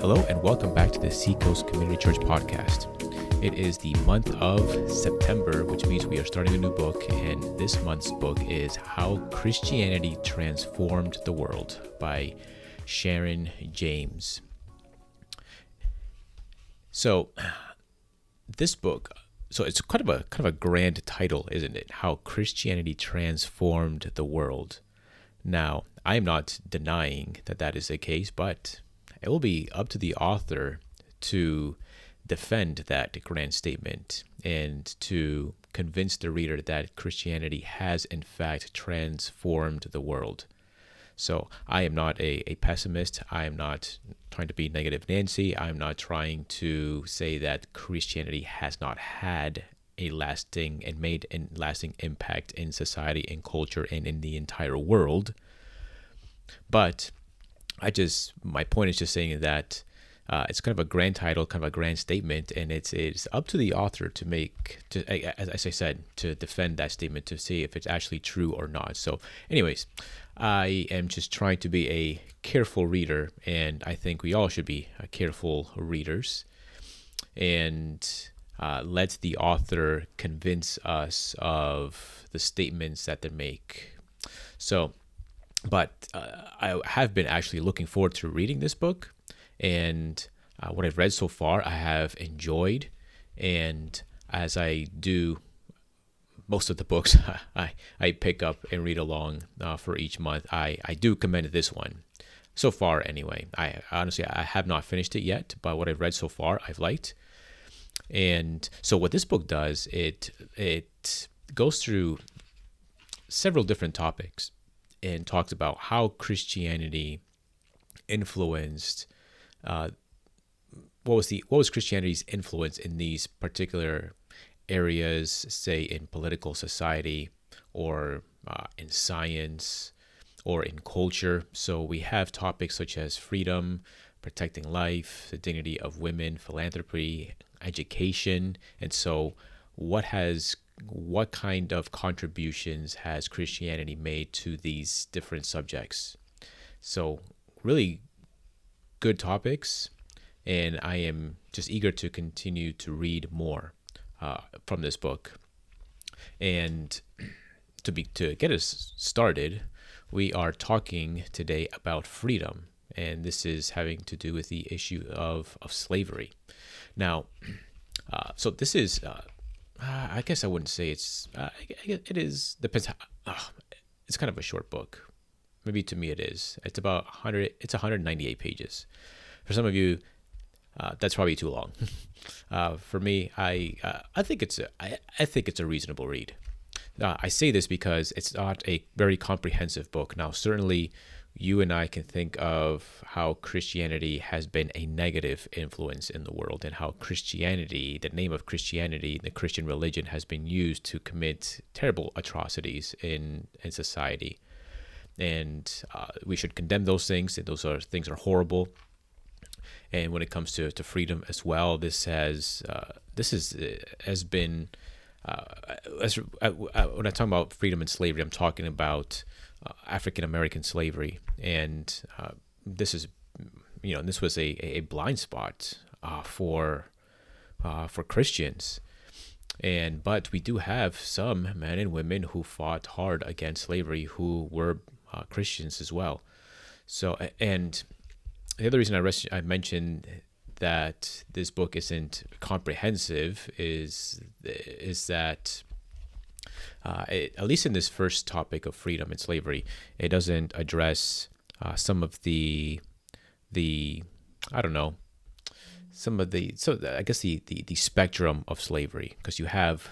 Hello, and welcome back to the Seacoast Community Church podcast. It is the month of September, which means we are starting a new book, and this month's book is How Christianity Transformed the World by Sharon James. So, this book, so it's kind of a kind of a grand title, isn't it? How Christianity Transformed the World. Now, I am not denying that that is the case, but it will be up to the author to defend that grand statement and to convince the reader that Christianity has, in fact, transformed the world. So I am not a, a pessimist. I am not trying to be negative Nancy. I'm not trying to say that Christianity has not had a lasting and made a lasting impact in society and culture and in the entire world. But I just my point is just saying that uh, it's kind of a grand title, kind of a grand statement, and it's it's up to the author to make to as, as I said to defend that statement to see if it's actually true or not. So, anyways, I am just trying to be a careful reader, and I think we all should be uh, careful readers, and uh, let the author convince us of the statements that they make. So but uh, I have been actually looking forward to reading this book, and uh, what I've read so far, I have enjoyed. And as I do most of the books I, I pick up and read along uh, for each month, I, I do commend this one. So far, anyway. I honestly I have not finished it yet, but what I've read so far, I've liked. And so, what this book does, it it goes through several different topics and talks about how Christianity influenced uh, what was the what was Christianity's influence in these particular areas, say in political society or uh, in science or in culture. So we have topics such as freedom, protecting life, the dignity of women, philanthropy, education, and so what has what kind of contributions has Christianity made to these different subjects? So, really good topics, and I am just eager to continue to read more uh, from this book. And to be to get us started, we are talking today about freedom, and this is having to do with the issue of of slavery. Now, uh, so this is uh, uh, I guess I wouldn't say it's. Uh, it is depends. How, uh, it's kind of a short book. Maybe to me it is. It's about 100. It's 198 pages. For some of you, uh, that's probably too long. Uh, for me, I uh, I think it's a I, I think it's a reasonable read. I say this because it's not a very comprehensive book. Now, certainly, you and I can think of how Christianity has been a negative influence in the world and how Christianity, the name of Christianity, the Christian religion, has been used to commit terrible atrocities in, in society. And uh, we should condemn those things. Those are things are horrible. And when it comes to, to freedom as well, this has uh, this is uh, has been uh, as, uh, when I talk about freedom and slavery, I'm talking about uh, African American slavery, and uh, this is, you know, this was a, a blind spot uh, for uh, for Christians, and but we do have some men and women who fought hard against slavery who were uh, Christians as well. So, and the other reason I, I mentioned that this book isn't comprehensive is is that uh, it, at least in this first topic of freedom and slavery, it doesn't address uh, some of the the I don't know some of the so I guess the the, the spectrum of slavery because you have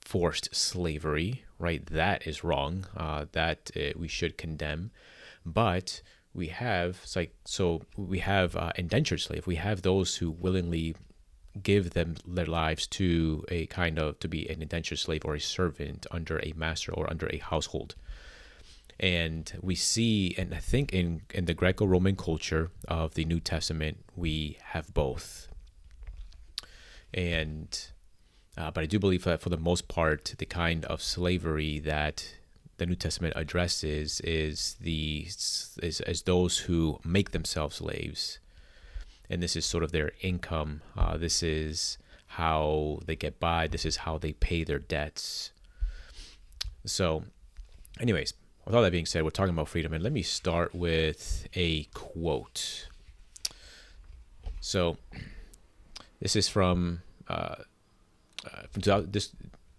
forced slavery, right? That is wrong. Uh, that uh, we should condemn, but we have like so we have uh, indentured slave. We have those who willingly give them their lives to a kind of to be an indentured slave or a servant under a master or under a household. And we see and i think in in the greco-roman culture of the new testament we have both. And uh, but i do believe that for the most part the kind of slavery that the new testament addresses is the is, is those who make themselves slaves and this is sort of their income. Uh, this is how they get by. This is how they pay their debts. So, anyways, with all that being said, we're talking about freedom, and let me start with a quote. So, this is from uh, uh, from this.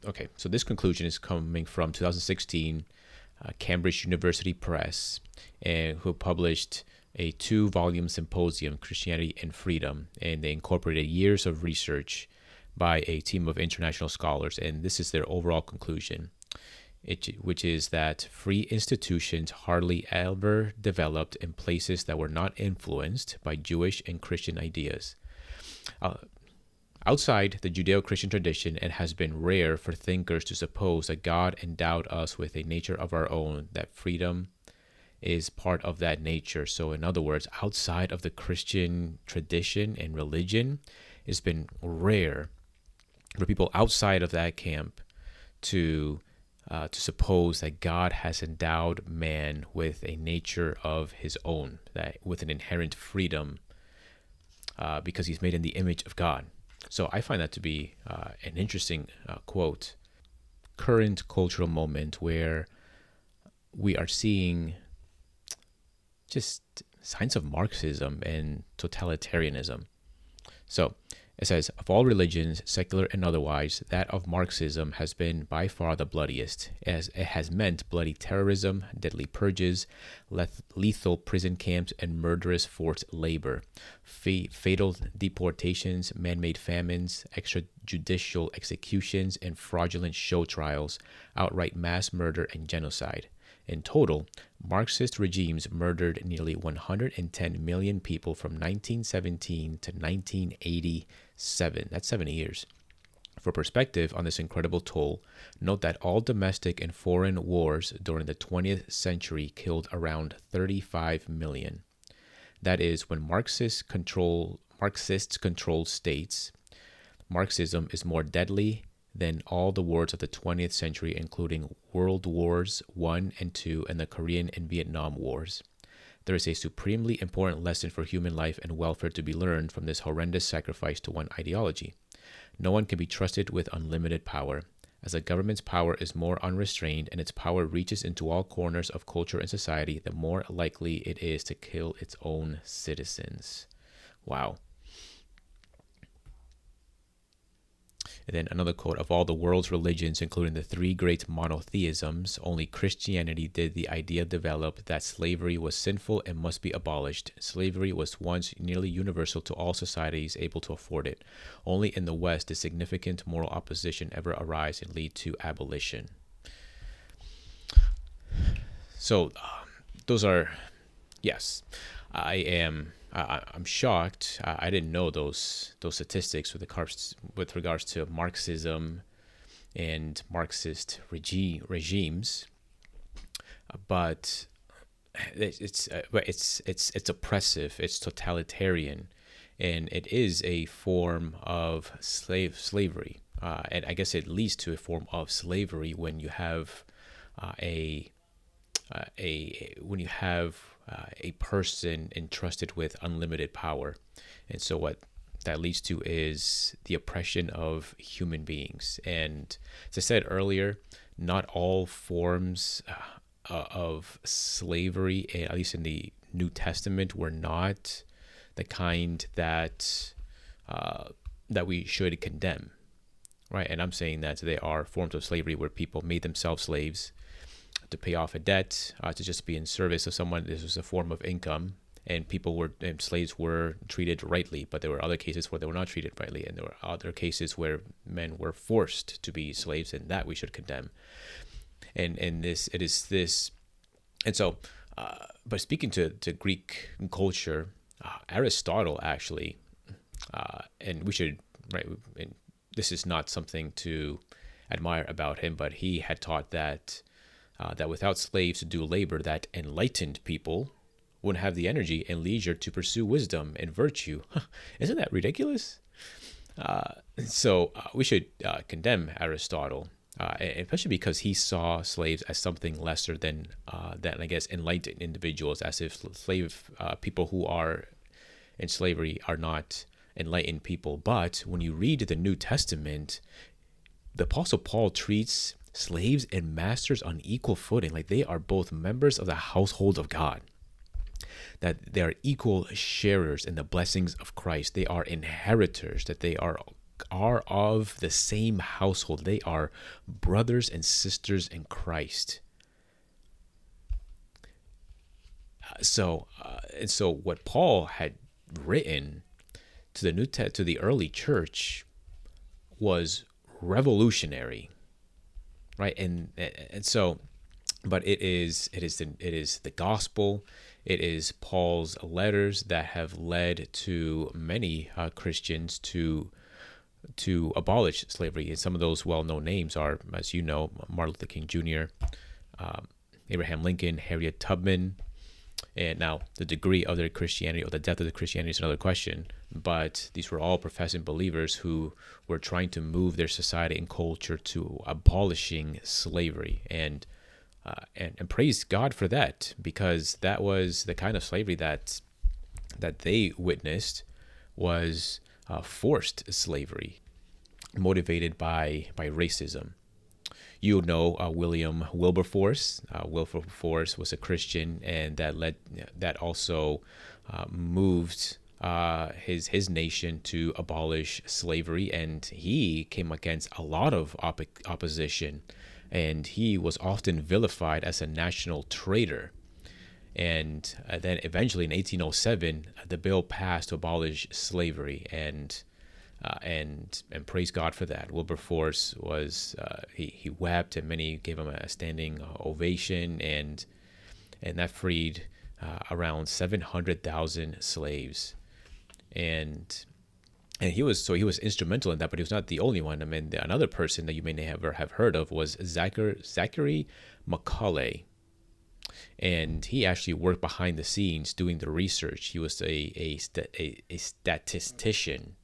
Okay, so this conclusion is coming from 2016, uh, Cambridge University Press, and who published a two-volume symposium, Christianity and Freedom, and they incorporated years of research by a team of international scholars, and this is their overall conclusion. Which is that free institutions hardly ever developed in places that were not influenced by Jewish and Christian ideas. Uh, outside the Judeo Christian tradition, it has been rare for thinkers to suppose that God endowed us with a nature of our own, that freedom is part of that nature. So, in other words, outside of the Christian tradition and religion, it's been rare for people outside of that camp to uh, to suppose that God has endowed man with a nature of his own, that with an inherent freedom, uh, because he's made in the image of God. So I find that to be uh, an interesting uh, quote. Current cultural moment where we are seeing just signs of Marxism and totalitarianism. So it says, of all religions, secular and otherwise, that of Marxism has been by far the bloodiest, as it has meant bloody terrorism, deadly purges, lethal prison camps, and murderous forced labor, fatal deportations, man made famines, extrajudicial executions, and fraudulent show trials, outright mass murder, and genocide. In total, Marxist regimes murdered nearly 110 million people from 1917 to 1987. That's 70 years. For perspective on this incredible toll, note that all domestic and foreign wars during the 20th century killed around 35 million. That is, when Marxists control Marxists control states, Marxism is more deadly than all the wars of the 20th century, including World Wars I and II and the Korean and Vietnam Wars. There is a supremely important lesson for human life and welfare to be learned from this horrendous sacrifice to one ideology. No one can be trusted with unlimited power. As a government's power is more unrestrained and its power reaches into all corners of culture and society, the more likely it is to kill its own citizens. Wow. And then another quote of all the world's religions, including the three great monotheisms, only Christianity did the idea develop that slavery was sinful and must be abolished. Slavery was once nearly universal to all societies able to afford it. Only in the West did significant moral opposition ever arise and lead to abolition. So, um, those are, yes, I am I, am shocked. I, didn't know those those statistics with the with regards to Marxism and Marxist regi- regimes, but it's it's uh, it's it's it's oppressive. It's totalitarian, and it is a form of slave slavery. Uh, and I guess it leads to a form of slavery when you have uh, a, uh, a when you have uh, a person entrusted with unlimited power. And so, what that leads to is the oppression of human beings. And as I said earlier, not all forms uh, uh of slavery, eh, at least in the New Testament, were not the kind that uh, that we should condemn, right? And I'm saying that there are forms of slavery where people made themselves slaves to pay off a debt, uh, to just be in service of someone. This was a form of income, and people were and slaves were treated rightly. But there were other cases where they were not treated rightly, and there were other cases where men were forced to be slaves, and that we should condemn. And and this it is this, and so. Uh, but speaking to, to Greek culture, uh, Aristotle actually, uh, and we should right. This is not something to admire about him, but he had taught that uh, that without slaves to do labor, that enlightened people wouldn't have the energy and leisure to pursue wisdom and virtue. Isn't that ridiculous? Uh, so uh, we should uh, condemn Aristotle, uh, especially because he saw slaves as something lesser than uh, than I guess enlightened individuals, as if slave people who are in slavery are not enlightened people. But when you read the New Testament, the Apostle Paul treats slaves and masters on equal footing, like they are both members of the household of God. That they are equal sharers in the blessings of Christ. They are inheritors, that they are are of the same household. They are brothers and sisters in Christ. So, uh, and so what Paul had written to the new te- to the early church was revolutionary, right? And and so, but it is it is the it is the gospel. It is Paul's letters that have led to many uh, Christians to to abolish slavery. And some of those well-known names are, as you know, Martin Luther King Jr., um, Abraham Lincoln, Harriet Tubman. And now the degree of their Christianity or the depth of the Christianity is another question. But these were all professing believers who were trying to move their society and culture to abolishing slavery. And uh, and, and praise God for that because that was the kind of slavery that that they witnessed was uh, forced slavery motivated by by racism. You know uh, William Wilberforce. Uh, Wilberforce was a Christian, and that led that also uh, moved uh, his his nation to abolish slavery, and he came against a lot of op- opposition, and he was often vilified as a national traitor. And uh, then eventually in 1807, the bill passed to abolish slavery, and uh, and and praise God for that. Wilberforce was uh, he he wept, and many gave him a standing ovation, and and that freed uh, around 700,000 slaves, and and he was so he was instrumental in that, but he was not the only one. I mean, another person that you may never have heard of was Zachary, Zachary Macaulay and he actually worked behind the scenes doing the research. He was a a, a, a statistician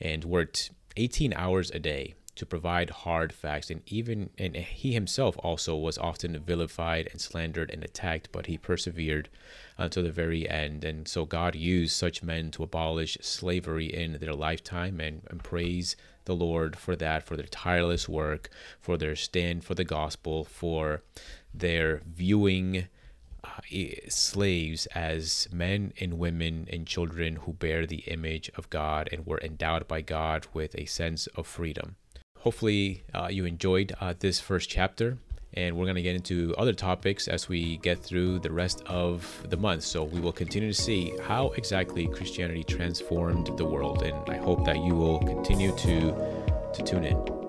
and worked 18 hours a day to provide hard facts. And even and he himself also was often vilified and slandered and attacked but he persevered until the very end. And so god used such men to abolish slavery in their lifetime and, and praise the lord for that for their tireless work for their stand for the gospel for their viewing slaves as men and women and children who bear the image of God and were endowed by God with a sense of freedom. Hopefully, uh, you enjoyed uh, this first chapter, and we're going to get into other topics as we get through the rest of the month. So, we will continue to see how exactly Christianity transformed the world, and I hope that you will continue to, to tune in.